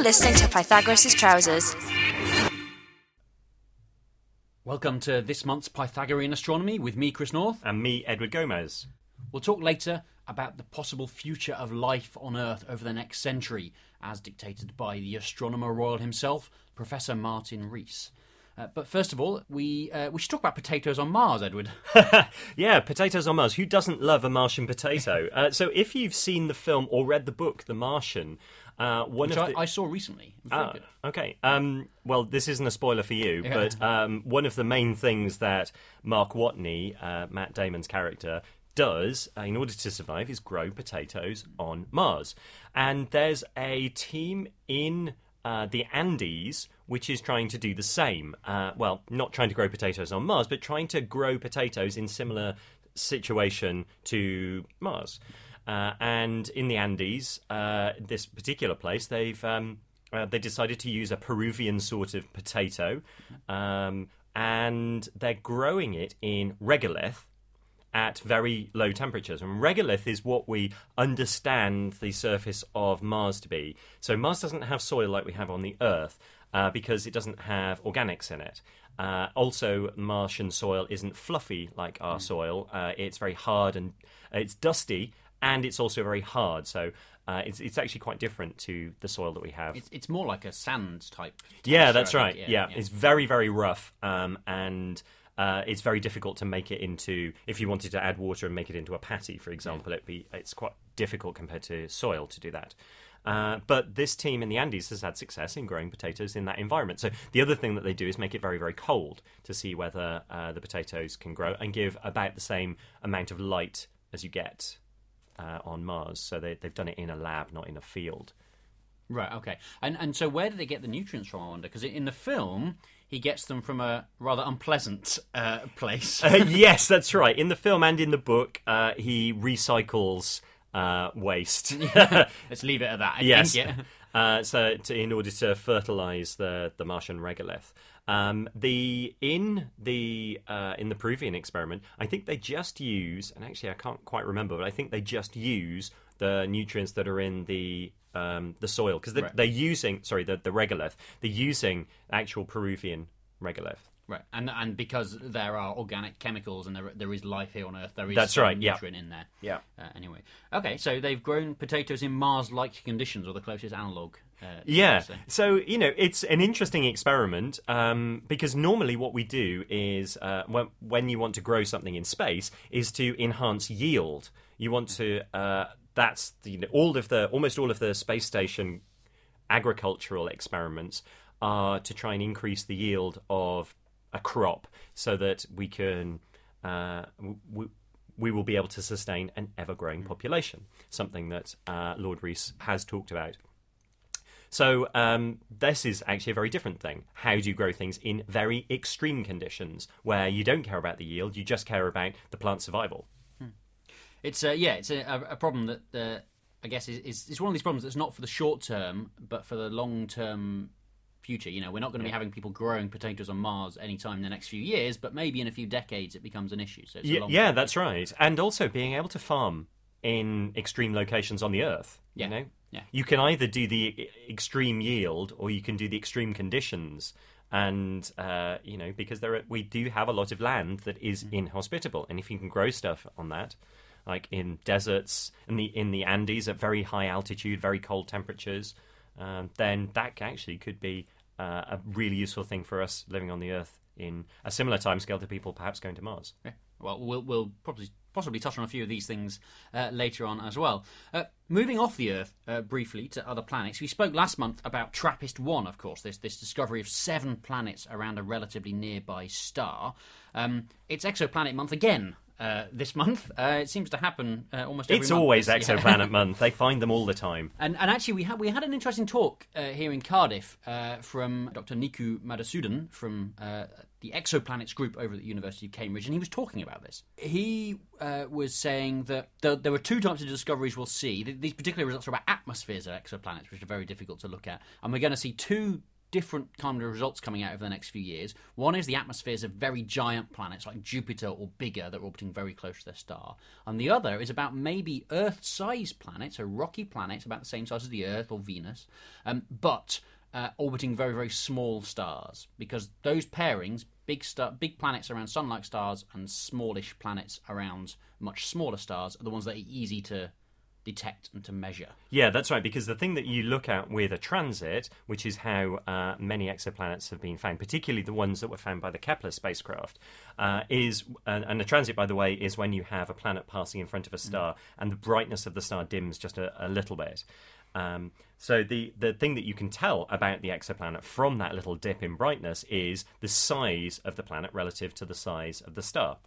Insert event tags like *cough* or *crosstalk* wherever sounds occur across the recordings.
You're listening to Pythagoras' Trousers. Welcome to this month's Pythagorean Astronomy with me, Chris North. And me, Edward Gomez. We'll talk later about the possible future of life on Earth over the next century, as dictated by the astronomer royal himself, Professor Martin Rees. Uh, but first of all, we uh, we should talk about potatoes on Mars, Edward. *laughs* yeah, potatoes on Mars. Who doesn't love a Martian potato? uh, so, if you've seen the film or read the book, The Martian, uh, one Which of I, the... I saw recently. It was very Ah, okay. Um, well, this isn't a spoiler for you, Yeah. but um, one of the main things that Mark Watney, uh, Matt Damon's character, does uh, in order to survive is grow potatoes on Mars. And there's a team in uh, the Andes which is trying to do the same. Uh, well, not trying to grow potatoes on Mars, but trying to grow potatoes in similar situation to Mars. Uh, and in the Andes, uh, this particular place, they've um, uh, they decided to use a Peruvian sort of potato, um, and they're growing it in regolith at very low temperatures. And regolith is what we understand the surface of Mars to be. So Mars doesn't have soil like we have on the Earth uh, because it doesn't have organics in it. Uh, also, Martian soil isn't fluffy like our soil. Uh, it's very hard and it's dusty, and it's also very hard. So uh, it's it's actually quite different to the soil that we have. It's, it's more like a sand type. Yeah, that's right. think. Yeah, it's very, very rough, um, and uh, it's very difficult to make it into. If you wanted to add water and make it into a patty, for example, it'd be it's quite difficult compared to soil to do that. Uh, but this team in the Andes has had success in growing potatoes in that environment. So the other thing that they do is make it very, very cold to see whether uh, the potatoes can grow and give about the same amount of light as you get uh, on Mars. So they, they've done it in a lab, not in a field. Right. Okay. And and so where do they get the nutrients from? I wonder because in the film he gets them from a rather unpleasant uh, place. *laughs* Uh, yes, that's right. In the film and in the book, uh, he recycles uh, waste. *laughs* Let's leave it at that. I yes. Think, yeah. *laughs* Uh, so, to, in order to fertilize the the Martian regolith, um, the in the uh, in the Peruvian experiment, I think they just use, and actually I can't quite remember, but I think they just use the nutrients that are in the um, the soil because they're, Right. they're using sorry the the regolith. They're using actual Peruvian regolith. Right. And and because there are organic chemicals and there there is life here on Earth, there is That's right, yeah. nutrient in there. Yeah. Uh, anyway. Okay. So they've grown potatoes in Mars-like conditions, or the closest analog. Uh, Yeah. so- you know, it's an interesting experiment um, because normally what we do is uh, when, when you want to grow something in space is to enhance yield. You want to, uh, that's the, you know, all of the, almost all of the space station agricultural experiments are to try and increase the yield of a crop so that we can, uh, we, we will be able to sustain an ever growing population, something that uh, Lord Rees has talked about. So um, this is actually a very different thing. How do you grow things in very extreme conditions where you don't care about the yield, you just care about the plant survival? It's uh, yeah, it's a, a problem that uh, I guess is, is it's one of these problems that's not for the short term, but for the long term future. You know, we're not going to be having people growing potatoes on Mars anytime in the next few years, but maybe in a few decades it becomes an issue. So it's a Yeah, yeah, that's right. And also being able to farm in extreme locations on the Earth. Yeah. You know, Yeah. you can either do the extreme yield or you can do the extreme conditions. And uh, you know, because there are, we do have a lot of land that is Mm-hmm. inhospitable, and if you can grow stuff on that, like in deserts in the in the Andes at very high altitude, very cold temperatures, um, then that actually could be uh, a really useful thing for us living on the Earth in a similar timescale to people perhaps going to Mars. Yeah. Well, we'll we'll probably possibly touch on a few of these things uh, later on as well. Uh, moving off the Earth uh, briefly to other planets, we spoke last month about TRAPPIST one, of course, this this discovery of seven planets around a relatively nearby star. Um, it's exoplanet month again. Uh, this month, uh, it seems to happen uh, almost. Every It's month always exoplanet *laughs* month. They find them all the time. And, and actually, we had we had an interesting talk uh, here in Cardiff uh, from Dr. Nikku Madhusudhan from uh, the Exoplanets group over at the University of Cambridge, and he was talking about this. He uh, was saying that the, there were two types of discoveries we'll see. These particular results are about atmospheres of exoplanets, which are very difficult to look at, and we're going to see two different kind of results coming out over the next few years. One is the atmospheres of very giant planets like Jupiter or bigger that are orbiting very close to their star. And the other is about maybe Earth sized planets, so rocky planets about the same size as the Earth or Venus, um, but uh, orbiting very, very small stars. Because those pairings, big, star, big planets around sun like stars and smallish planets around much smaller stars, are the ones that are easy to detect and to measure. Yeah, that's right. Because the thing that you look at with a transit, which is how uh, many exoplanets have been found, particularly the ones that were found by the Kepler spacecraft, uh, is and, and a transit, by the way, is when you have a planet passing in front of a star and the brightness of the star dims just a, a little bit. Um, so the the thing that you can tell about the exoplanet from that little dip in brightness is the size of the planet relative to the size of the star.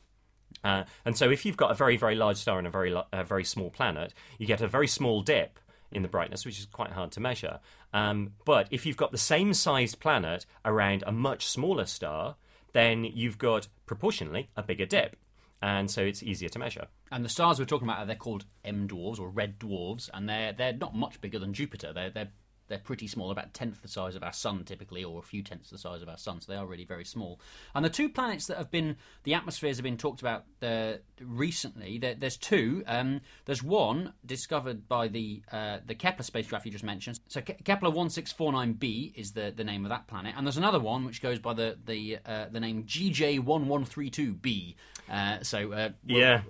Uh, and so, if you've got a very, very large star and a very, a very small planet, you get a very small dip in the brightness, which is quite hard to measure. Um, but if you've got the same sized planet around a much smaller star, then you've got proportionally a bigger dip. And so it's easier to measure. And the stars we're talking about, they're called M dwarfs or red dwarfs, and they're they're not much bigger than Jupiter. They're they're they're pretty small, about a tenth the size of our sun typically, or a few tenths the size of our sun. So they are really very small. And the two planets that have been the atmospheres have been talked about uh, recently. There, there's two. Um, there's one discovered by the uh, the Kepler spacecraft you just mentioned. So Ke- Kepler 1649b is the, the name of that planet, and there's another one which goes by the the uh, the name GJ1132b. Uh, so uh, we'll- Yeah,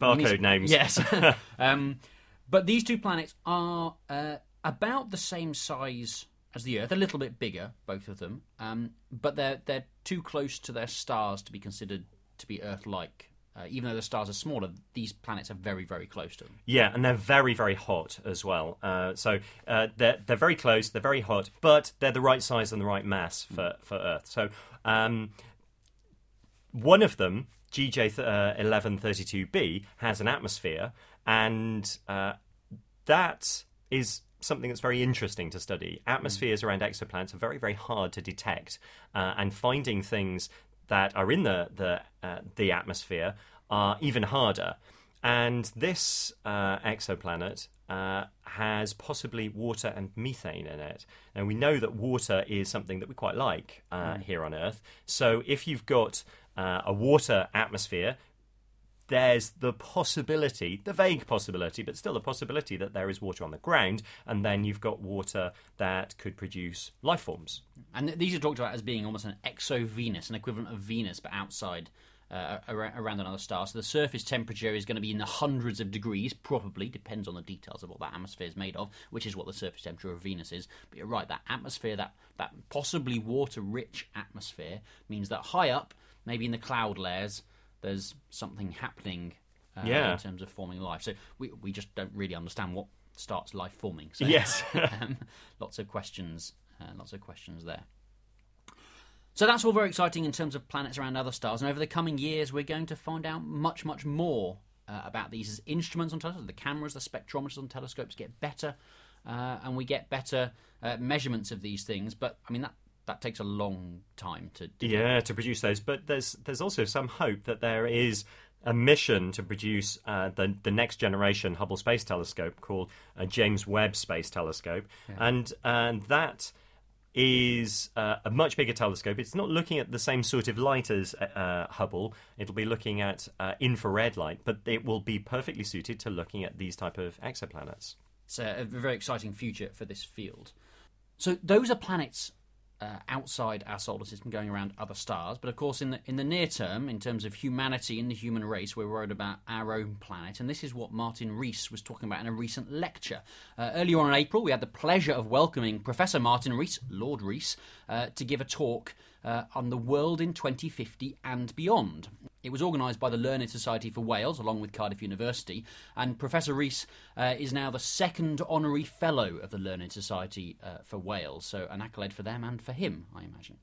barcode names. Yes. *laughs* um, but these two planets are uh, about the same size as the Earth, a little bit bigger, both of them. Um, but they're they're too close to their stars to be considered to be Earth-like. Uh, even though the stars are smaller, these planets are very, very close to them. Yeah, and they're very, very hot as well. Uh, so uh, they're they're very close, they're very hot, but they're the right size and the right mass for for Earth. So um, one of them, GJ uh, eleven thirty two b, has an atmosphere, and uh, that is something that's very interesting to study. Atmospheres around exoplanets are very, very hard to detect, uh, and finding things that are in the the uh, the atmosphere are even harder. And this uh, exoplanet uh, has possibly water and methane in it. And we know that water is something that we quite like uh, here on Earth. So if you've got uh, a water atmosphere, there's the possibility, the vague possibility, but still the possibility that there is water on the ground, and then you've got water that could produce life forms. And these are talked about as being almost an exo-Venus, an equivalent of Venus, but outside uh, around another star. So the surface temperature is going to be in the hundreds of degrees, probably depends on the details of what that atmosphere is made of, which is what the surface temperature of Venus is. But you're right, that atmosphere, that that possibly water-rich atmosphere, means that high up, maybe in the cloud layers, there's something happening. Uh, Yeah. in terms of forming life, so we we just don't really understand what starts life forming. So, Yes. *laughs* *laughs* um, lots of questions, uh, lots of questions there. So that's all very exciting in terms of planets around other stars, and over the coming years, we're going to find out much, much more uh, about these as instruments on telescopes. The cameras, the spectrometers on telescopes get better, uh, and we get better uh, measurements of these things. But I mean that that takes a long time to. Yeah, to produce those. But there's there's also some hope that there is a mission to produce uh, the the next generation Hubble Space Telescope called uh, James Webb Space Telescope, and and that is uh, a much bigger telescope. It's not looking at the same sort of light as uh, Hubble. It'll be looking at uh, infrared light, but it will be perfectly suited to looking at these type of exoplanets. It's a, a very exciting future for this field. So those are planets uh, outside our solar system going around other stars. But of course, in the in the near term, in terms of humanity and the human race, we're worried about our own planet. And this is what Martin Rees was talking about in a recent lecture. Uh, earlier on in April, we had the pleasure of welcoming Professor Martin Rees, Lord Rees, uh, to give a talk uh, on the world in 2050 and beyond. It was organised by the Learned Society for Wales, along with Cardiff University, and Professor Rees uh, is now the second honorary fellow of the Learned Society uh, for Wales, so an accolade for them and for him, I imagine.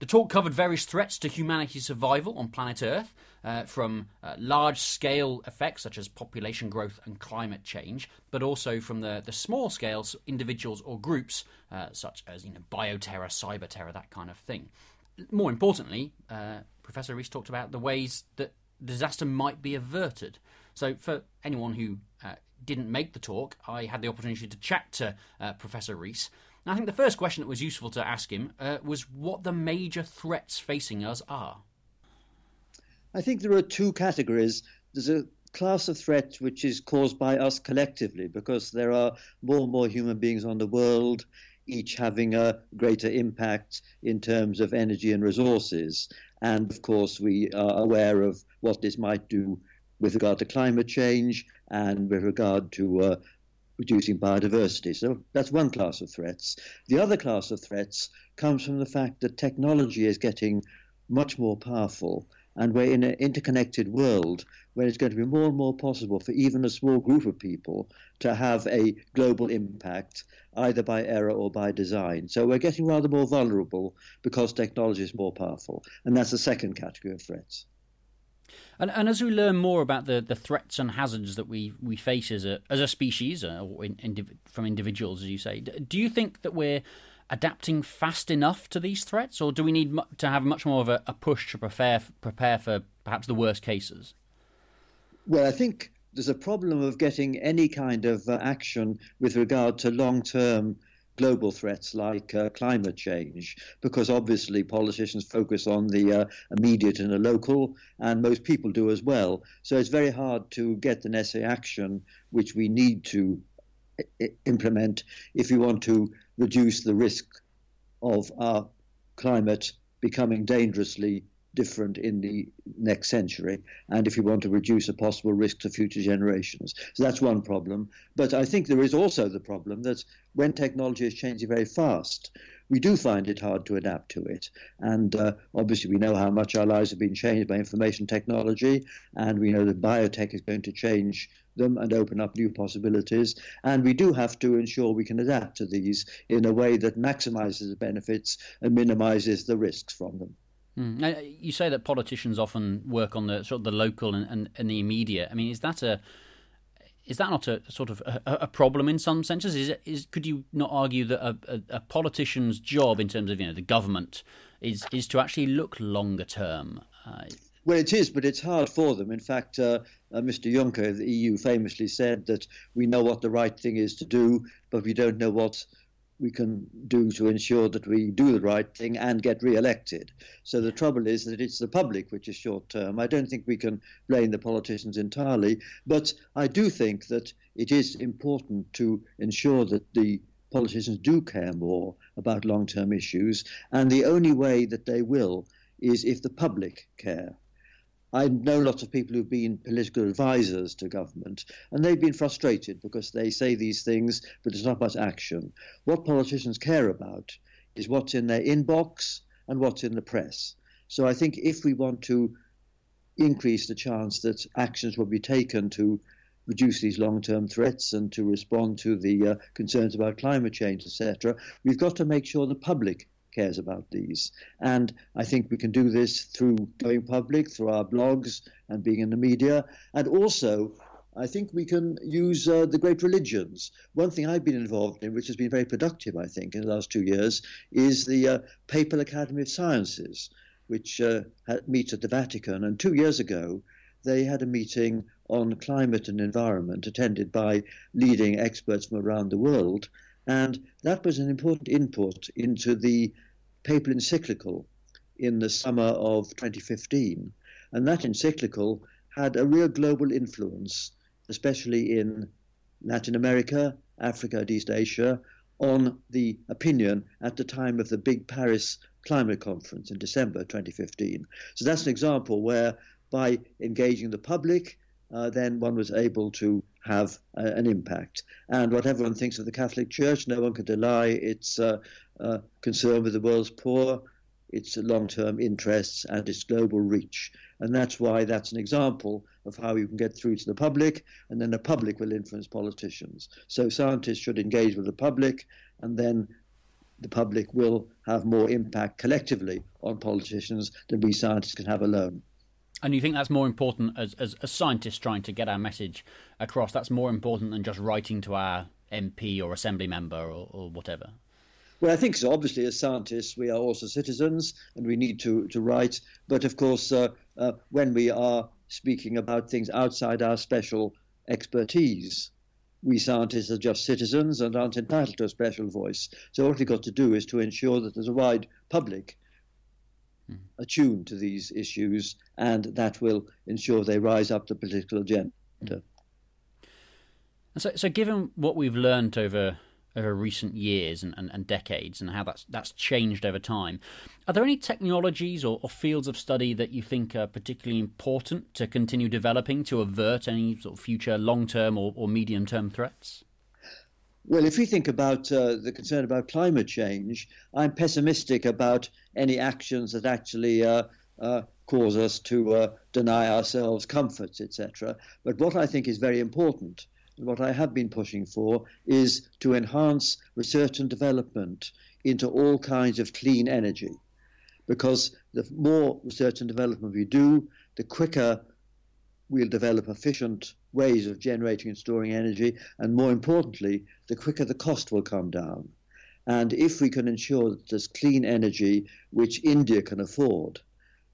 The talk covered various threats to humanity's survival on planet Earth, uh, from uh, large scale effects such as population growth and climate change, but also from the, the small scales, individuals or groups, uh, such as you know, bioterror, cyber terror, that kind of thing. More importantly, uh, Professor Rees talked about the ways that disaster might be averted. So, for anyone who uh, didn't make the talk, I had the opportunity to chat to uh, Professor Rees, I think the first question that was useful to ask him uh, was what the major threats facing us are. I think there are two categories. There's a class of threat which is caused by us collectively because there are more and more human beings on the world, each having a greater impact in terms of energy and resources. And of course, we are aware of what this might do with regard to climate change and with regard to uh, reducing biodiversity. So that's one class of threats. The other class of threats comes from the fact that technology is getting much more powerful and we're in an interconnected world where it's going to be more and more possible for even a small group of people to have a global impact, either by error or by design. So we're getting rather more vulnerable because technology is more powerful. And that's the second category of threats. And, and as we learn more about the, the threats and hazards that we, we face as a as a species, uh, or in, in, from individuals, as you say, do you think that we're adapting fast enough to these threats, or do we need to have much more of a, a push to prepare prepare for perhaps the worst cases? Well, I think there's a problem of getting any kind of uh, action with regard to long term global threats like uh, climate change, because obviously politicians focus on the uh, immediate and the local, and most people do as well. So it's very hard to get the necessary action which we need to I- implement if we want to reduce the risk of our climate becoming dangerously different in the next century, and if you want to reduce a possible risk to future generations. So that's one problem. But I think there is also the problem that when technology is changing very fast, we do find it hard to adapt to it. And uh, obviously, we know how much our lives have been changed by information technology, and we know that biotech is going to change them and open up new possibilities. And we do have to ensure we can adapt to these in a way that maximizes the benefits and minimizes the risks from them. Mm. You say that politicians often work on the sort of the local and, and, and the immediate. I mean, is that a is that not a sort of a, a problem in some senses? Is is could you not argue that a, a, a, politician's job in terms of you know the government is is to actually look longer term? Uh, well, it is, but it's hard for them. In fact, uh, uh, Mr. Juncker, the EU, famously said that we know what the right thing is to do, but we don't know what we can do to ensure that we do the right thing and get re-elected. So the trouble is that it's the public which is short term. I don't think we can blame the politicians entirely, but I do think that it is important to ensure that the politicians do care more about long-term issues, and the only way that they will is if the public care. I know lots of people who've been political advisors to government, and they've been frustrated because they say these things, but there's not much action. What politicians care about is what's in their inbox and what's in the press. So I think if we want to increase the chance that actions will be taken to reduce these long-term threats and to respond to the uh, concerns about climate change, etc., we've got to make sure the public cares about these. And I think we can do this through going public, through our blogs and being in the media. And also, I think we can use uh, the great religions. One thing I've been involved in, which has been very productive, I think, in the last two years, is the uh, Papal Academy of Sciences, which uh, meets at the Vatican. And two years ago, they had a meeting on climate and environment attended by leading experts from around the world. And that was an important input into the papal encyclical in the summer of 2015. And that encyclical had a real global influence, especially in Latin America, Africa, and East Asia, on the opinion at the time of the big Paris climate conference in December 2015. So that's an example where by engaging the public, uh, then one was able to have uh, an impact. And what everyone thinks of the Catholic Church, no one can deny its uh, uh, concern with the world's poor, its long term interests, and its global reach. And that's why that's an example of how you can get through to the public, and then the public will influence politicians. So scientists should engage with the public, and then the public will have more impact collectively on politicians than we scientists can have alone. And you think that's more important as, as, as scientists trying to get our message across? That's more important than just writing to our MP or assembly member or, or whatever? Well, I think so. Obviously, as scientists, we are also citizens and we need to, to write. But of course, uh, uh, when we are speaking about things outside our special expertise, we scientists are just citizens and aren't entitled to a special voice. So what we've got to do is to ensure that there's a wide public attuned to these issues, and that will ensure they rise up the political agenda. So, so given what we've learned over over recent years and, and, and, decades and how that's that's changed over time. Are there any technologies or, or, fields of study that you think are particularly important to continue developing to avert any sort of future long term or, or medium term threats? Well, if we think about uh, the concern about climate change, I'm pessimistic about any actions that actually uh, uh, cause us to uh, deny ourselves comforts, etc. But what I think is very important and what I have been pushing for is to enhance research and development into all kinds of clean energy. Because the more research and development we do, the quicker we'll develop efficient ways of generating and storing energy, and more importantly, the quicker the cost will come down. And if we can ensure that there's clean energy which India can afford,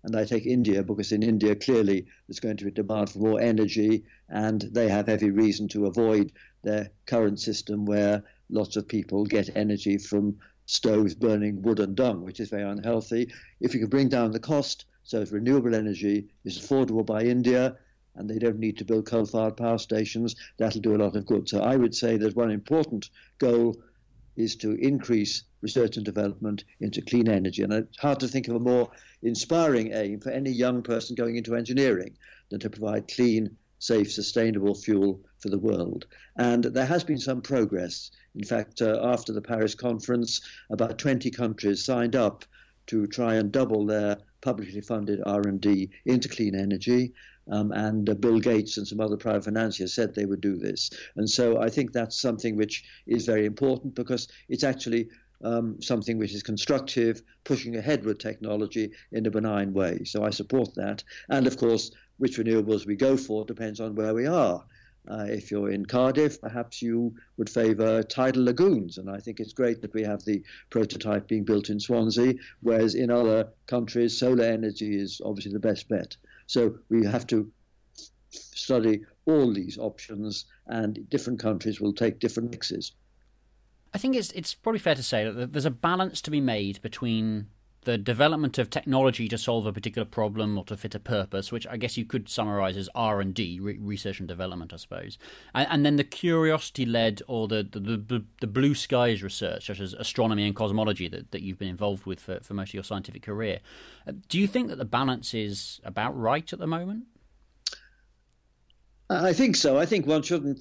and I take India because in India, clearly, there's going to be demand for more energy, and they have every reason to avoid their current system where lots of people get energy from stoves burning wood and dung, which is very unhealthy. If you can bring down the cost so that renewable energy is affordable by India, and they don't need to build coal fired power stations, that'll do a lot of good. So I would say that one important goal is to increase research and development into clean energy. And it's hard to think of a more inspiring aim for any young person going into engineering than to provide clean, safe, sustainable fuel for the world. And there has been some progress. In fact, uh, after the Paris conference, about 20 countries signed up to try and double their publicly funded R&D into clean energy. Um, and uh, Bill Gates and some other private financiers said they would do this. And so I think that's something which is very important because it's actually um, something which is constructive, pushing ahead with technology in a benign way. So I support that. And of course, which renewables we go for depends on where we are. Uh, if you're in Cardiff, perhaps you would favour tidal lagoons, and I think it's great that we have the prototype being built in Swansea, whereas in other countries, solar energy is obviously the best bet. So we have to study all these options, and different countries will take different mixes. I think it's it's probably fair to say that there's a balance to be made between the development of technology to solve a particular problem or to fit a purpose, which I guess you could summarize as R and D, research and development, I suppose, and, and then the curiosity-led or the, the, the the blue skies research, such as astronomy and cosmology, that, that you've been involved with for, for most of your scientific career. Uh, do you think that the balance is about right at the moment? I think so. I think one shouldn't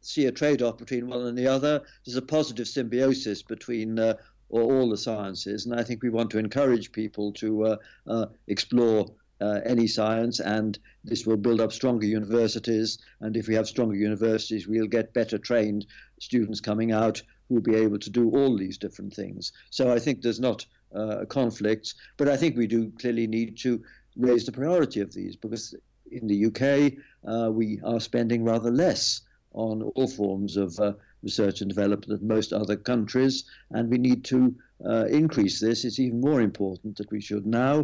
see a trade-off between one and the other. There's a positive symbiosis between uh, all the sciences, and I think we want to encourage people to uh, uh, explore uh, any science, and this will build up stronger universities. And if we have stronger universities, we'll get better trained students coming out who will be able to do all these different things. So I think there's not uh, a conflict, but I think we do clearly need to raise the priority of these because in the UK uh, we are spending rather less on all forms of uh, research and development than most other countries, and we need to uh, increase this. It's even more important that we should now,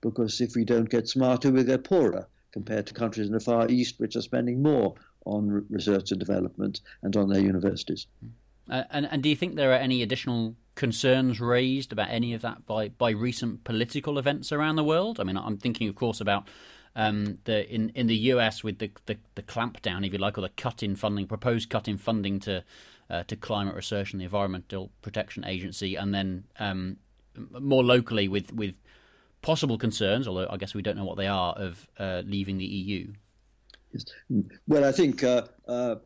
because if we don't get smarter, we get poorer compared to countries in the Far East, which are spending more on research and development and on their universities. Uh, and, and do you think there are any additional concerns raised about any of that by, by recent political events around the world? I mean, I'm thinking, of course, about um, the in in the US with the, the, the clampdown, if you like, or the cut in funding, proposed cut in funding to uh, to climate research and the Environmental Protection Agency, and then um, more locally with with possible concerns, although I guess we don't know what they are, of uh, leaving the EU. Yes. Well, I think uh, uh,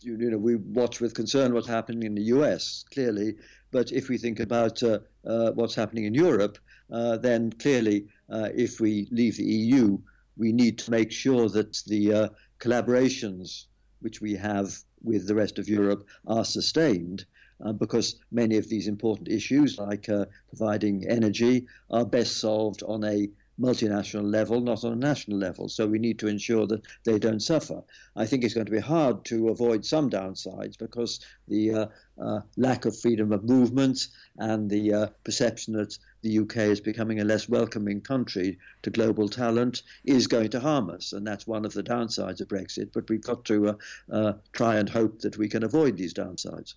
you, know we watch with concern what's happening in the US clearly, but if we think about uh, uh, what's happening in Europe, then clearly if we leave the EU, we need to make sure that the uh, collaborations which we have with the rest of Europe are sustained. Uh, because many of these important issues, like uh, providing energy, are best solved on a multinational level, not on a national level. So we need to ensure that they don't suffer. I think it's going to be hard to avoid some downsides because the uh, uh, lack of freedom of movement and the uh, perception that the UK is becoming a less welcoming country to global talent is going to harm us. And that's one of the downsides of Brexit. But we've got to uh, uh, try and hope that we can avoid these downsides.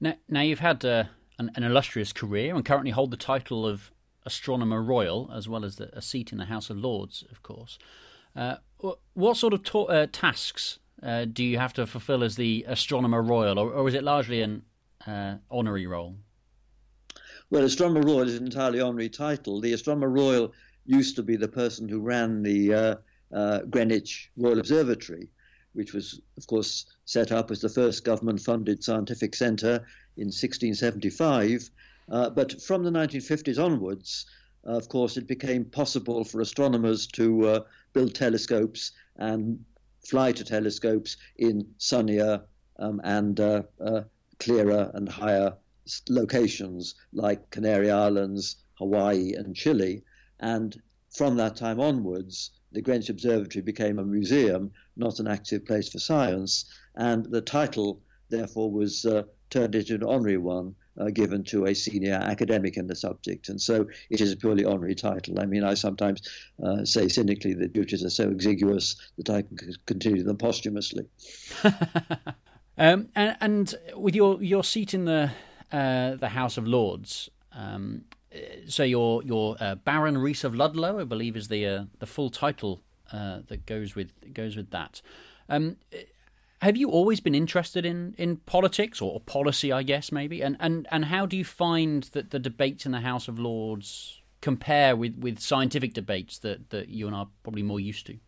Now, now you've had uh, an, an, illustrious career and currently hold the title of Astronomer Royal, as well as the, a seat in the House of Lords, of course. Uh, what sort of ta- uh, tasks uh, do you have to fulfill as the Astronomer Royal, or, or is it largely an honorary role? Well, Astronomer Royal is an entirely honorary title. The Astronomer Royal used to be the person who ran the uh, uh, Greenwich Royal Observatory, which was, of course, set up as the first government funded scientific centre in 1675. Uh, but from the 1950s onwards, uh, of course, it became possible for astronomers to uh, build telescopes and fly to telescopes in sunnier um, and uh, clearer and higher locations like Canary Islands, Hawaii, and Chile. And from that time onwards, the Greenwich Observatory became a museum, not an active place for science. And the title, therefore, was uh, turned into an honorary one. Uh, given to a senior academic in the subject. And so it is a purely honorary title. I mean, I sometimes uh, say cynically that duties are so exiguous that I can continue them posthumously. *laughs* um, and, and, with your, your seat in the uh, the House of Lords. Um, so your your uh, Baron Rees of Ludlow, I believe, is the uh, the full title uh, that goes with goes with that. Um, have you always been interested in, in politics or policy, I guess maybe? And, and and how do you find that the debates in the House of Lords compare with, with scientific debates that, that you and I are probably more used to?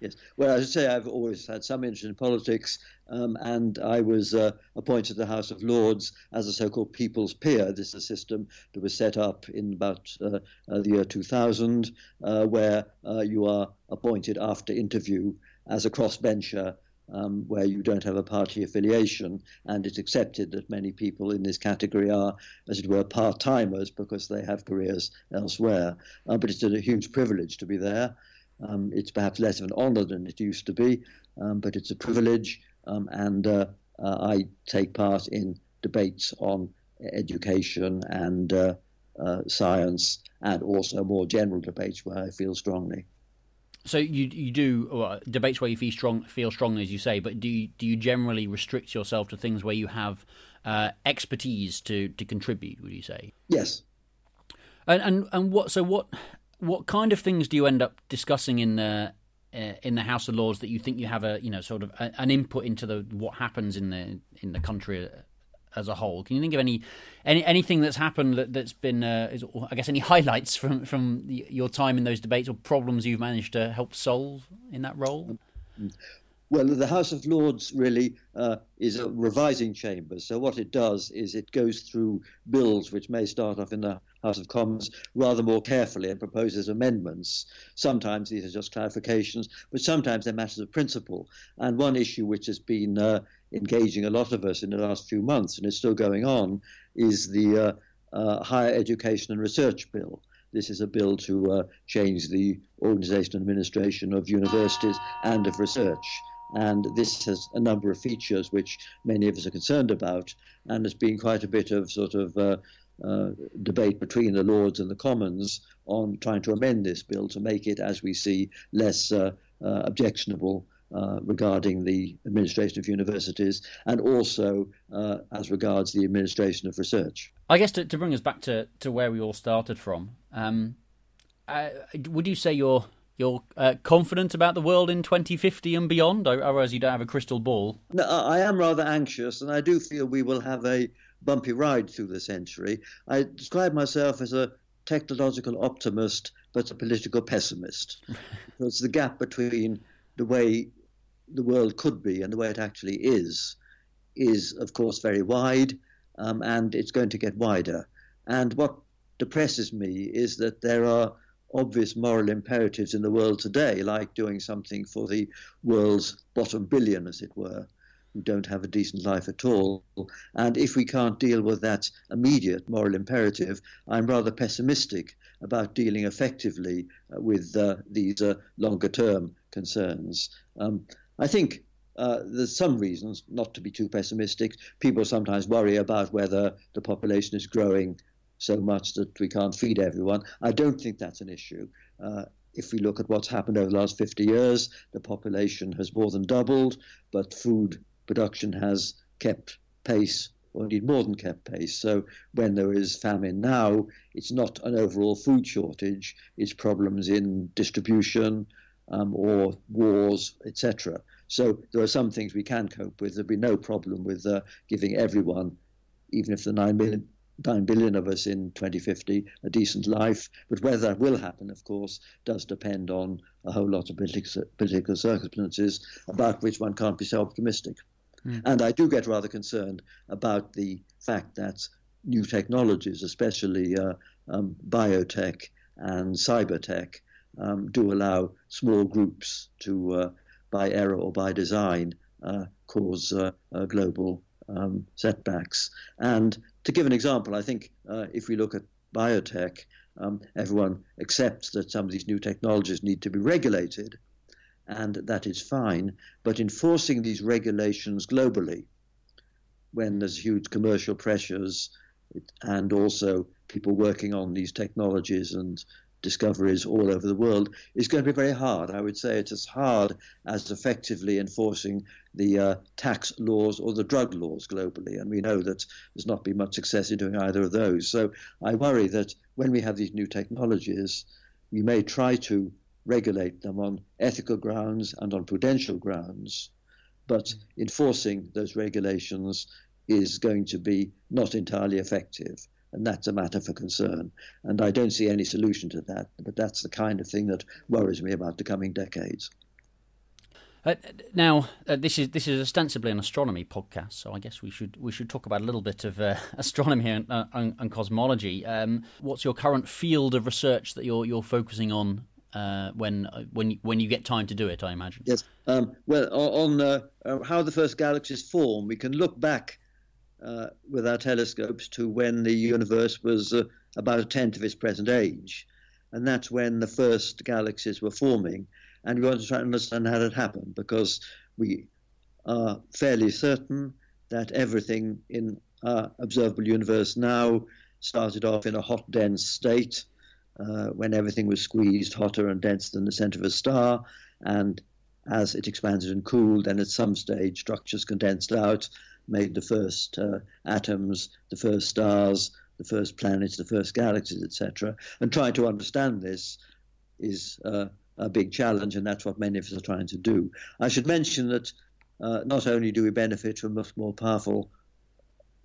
Yes. Well, as I say, I've always had some interest in politics, um, and I was uh, appointed to the House of Lords as a so-called people's peer. This is a system that was set up in about uh, uh, the year 2000, uh, where uh, you are appointed after interview as a crossbencher. Um, where you don't have a party affiliation, and it's accepted that many people in this category are, as it were, part timers because they have careers elsewhere. Uh, but it's a huge privilege to be there. Um, it's perhaps less of an honor than it used to be, um, but it's a privilege, um, and uh, uh, I take part in debates on education and uh, uh science, and also more general debates where I feel strongly. So you you do well, debates where you feel strong feel strongly, as you say, but do you, do you generally restrict yourself to things where you have uh, expertise to to contribute? Would you say? Yes. And and and what so what what kind of things do you end up discussing in the uh, in the House of Lords that you think you have a you know sort of a, an input into the what happens in the in the country as a whole? Can you think of any any anything that's happened that, has been uh, is, I guess any *laughs* highlights from from your time in those debates or problems you've managed to help solve in that role? Well, the House of Lords really uh, is a revising chamber. So what it does is it goes through bills which may start off in the House of Commons rather more carefully and proposes amendments. Sometimes these are just clarifications, but sometimes they're matters of principle. And one issue which has been uh, engaging a lot of us in the last few months and is still going on is the uh, uh Higher Education and Research Bill. This is a bill to uh, change the organisation and administration of universities and of research. And this has a number of features which many of us are concerned about, and there's been quite a bit of sort of uh, uh, debate between the Lords and the Commons on trying to amend this bill to make it, as we see, less uh, uh objectionable uh, regarding the administration of universities and also uh, as regards the administration of research. I guess to, to bring us back to, to where we all started from, um, would you say you're you're uh, confident about the world in 2050 and beyond, or as you don't have a crystal ball? No, I am rather anxious, and I do feel we will have a bumpy ride through the century. I describe myself as a technological optimist, but a political pessimist, *laughs* because the gap between the way the world could be and the way it actually is is, of course, very wide, um, and it's going to get wider. And what depresses me is that there are obvious moral imperatives in the world today, like doing something for the world's bottom billion, as it were, who don't have a decent life at all. And if we can't deal with that immediate moral imperative, I'm rather pessimistic about dealing effectively uh, with uh, these uh, longer term concerns. Um, I think uh, there's some reasons not to be too pessimistic. People sometimes worry about whether the population is growing so much that we can't feed everyone. I don't think that's an issue. Uh, if we look at what's happened over the last 50 years, the population has more than doubled, but food production has kept pace, or indeed more than kept pace. So when there is famine now, it's not an overall food shortage, it's problems in distribution um, or wars, etc. So there are some things we can cope with. There'll be no problem with uh, giving everyone, even if the 9 million, 9 billion of us in 2050 a decent life. But whether that will happen, of course, does depend on a whole lot of political, political circumstances about which one can't be so optimistic. Mm. And I do get rather concerned about the fact that new technologies, especially uh, um, biotech and cybertech, um, do allow small groups to, uh, by error or by design, uh, cause uh, uh, global um, setbacks. And to give an example, I think uh, if we look at biotech, um, everyone accepts that some of these new technologies need to be regulated, and that is fine. But enforcing these regulations globally, when there's huge commercial pressures and also people working on these technologies and discoveries all over the world is going to be very hard. I would say it's as hard as effectively enforcing the uh, tax laws or the drug laws globally. And we know that there's not been much success in doing either of those. So I worry that when we have these new technologies, we may try to regulate them on ethical grounds and on prudential grounds, but enforcing those regulations is going to be not entirely effective and that's a matter for concern. And I don't see any solution to that, but that's the kind of thing that worries me about the coming decades. Uh, now, uh, this is this is ostensibly an astronomy podcast, so I guess we should we should talk about a little bit of uh, *laughs* astronomy and, uh, and, and cosmology. Um, what's your current field of research that you're you're focusing on uh, when uh, when when you get time to do it? I imagine. Yes. Um, well, on how the first galaxies form, we can look back uh, with our telescopes to when the universe was uh, about a tenth of its present age. And that's when the first galaxies were forming. And we want to try and understand how that happened because we are fairly certain that everything in our observable universe now started off in a hot, dense state uh, when everything was squeezed hotter and denser than the center of a star. And as it expanded and cooled, then at some stage structures condensed out made the first uh, atoms, the first stars, the first planets, the first galaxies, etc. And trying to understand this is uh, a big challenge, and that's what many of us are trying to do. I should mention that uh, not only do we benefit from much more powerful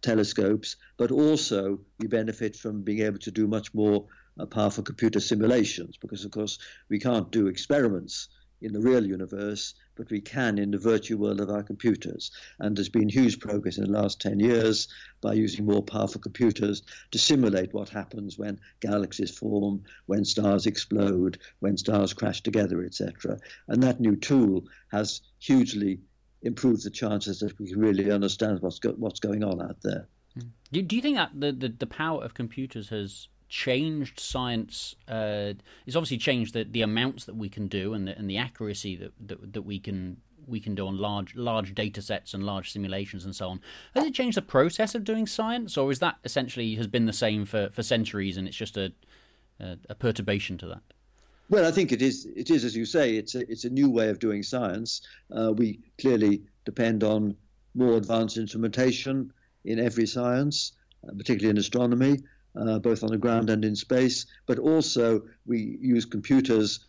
telescopes, but also we benefit from being able to do much more powerful computer simulations, because of course we can't do experiments in the real universe, but we can in the virtual world of our computers. And there's been huge progress in the last 10 years by using more powerful computers to simulate what happens when galaxies form, when stars explode, when stars crash together, etc. And that new tool has hugely improved the chances that we can really understand what's, go- what's going on out there. Hmm. Do, do you think that the, the, the power of computers has changed science. Uh, it's obviously changed the, the amounts that we can do and the, and the accuracy that, that, that we can we can do on large large data sets and large simulations and so on. Has it changed the process of doing science, or is that essentially has been the same for, for centuries and it's just a, a, a perturbation to that? Well, I think it is. It is, as you say, it's a, it's a new way of doing science. Uh, we clearly depend on more advanced instrumentation in every science, uh, particularly in astronomy uh, both on the ground and in space, but also we use computers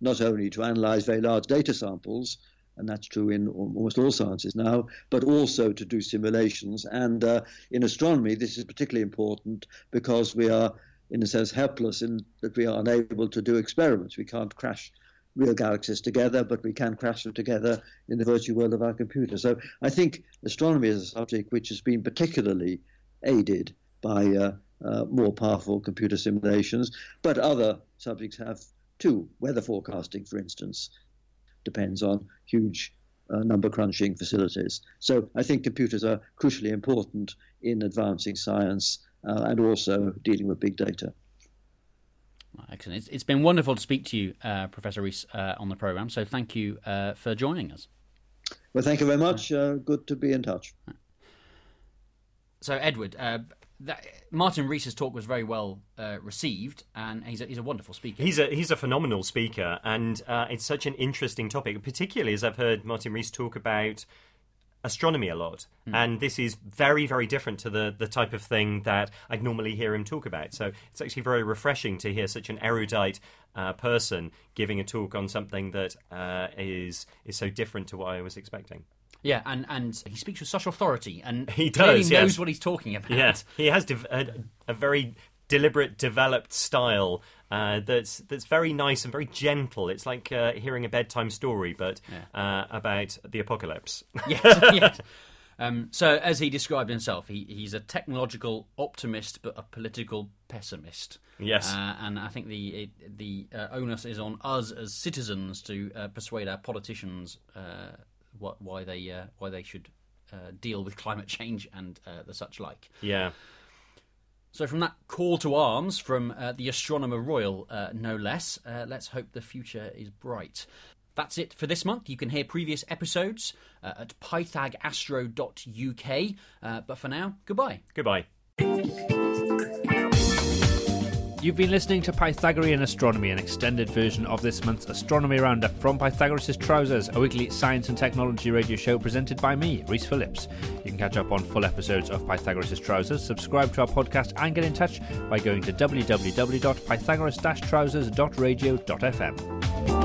not only to analyze very large data samples, and that's true in almost all sciences now, but also to do simulations. And uh, in astronomy, this is particularly important because we are, in a sense, helpless in that we are unable to do experiments. We can't crash real galaxies together, but we can crash them together in the virtual world of our computer. So I think astronomy is a subject which has been particularly aided by uh, uh, more powerful computer simulations, but other subjects have too. Weather forecasting, for instance, depends on huge uh, number crunching facilities. So I think computers are crucially important in advancing science uh, and also dealing with big data. Excellent. It's, it's been wonderful to speak to you, uh, Professor Rees, uh, on the program. So thank you uh, for joining us. Well, thank you very much. good to be in touch. So, Edward, that, Martin Rees's talk was very well uh, received, and he's a, he's a wonderful speaker. He's a he's a phenomenal speaker, and uh, it's such an interesting topic, particularly as I've heard Martin Rees talk about astronomy a lot. Hmm. And this is very, very different to the, the type of thing that I'd normally hear him talk about. So it's actually very refreshing to hear such an erudite uh, person giving a talk on something that uh, is is so different to what I was expecting. Yeah, and, and he speaks with such authority, and He does, knows yes. what he's talking about. Yeah, he has dev- a, a very deliberate, developed style uh, that's that's very nice and very gentle. It's like uh, hearing a bedtime story, but uh, about the apocalypse. *laughs* yes, *laughs* yes. Um, so, as he described himself, he, he's a technological optimist but a political pessimist. Yes. uh, and I think the it, the uh, onus is on us as citizens to uh, persuade our politicians what, why they uh, why they should uh, deal with *laughs* climate change and uh, the such like. yeah. So, from that call to arms from uh, the Astronomer Royal, uh, no less, uh, let's hope the future is bright. That's it for this month. You can hear previous episodes uh, at pythagastro.uk. Uh, but for now, goodbye. Goodbye. You've been listening to Pythagorean Astronomy, an extended version of this month's Astronomy Roundup from Pythagoras' Trousers, a weekly science and technology radio show presented by me, Rhys Phillips. You can catch up on full episodes of Pythagoras' Trousers, subscribe to our podcast, and get in touch by going to www.pythagoras-trousers.radio.fm.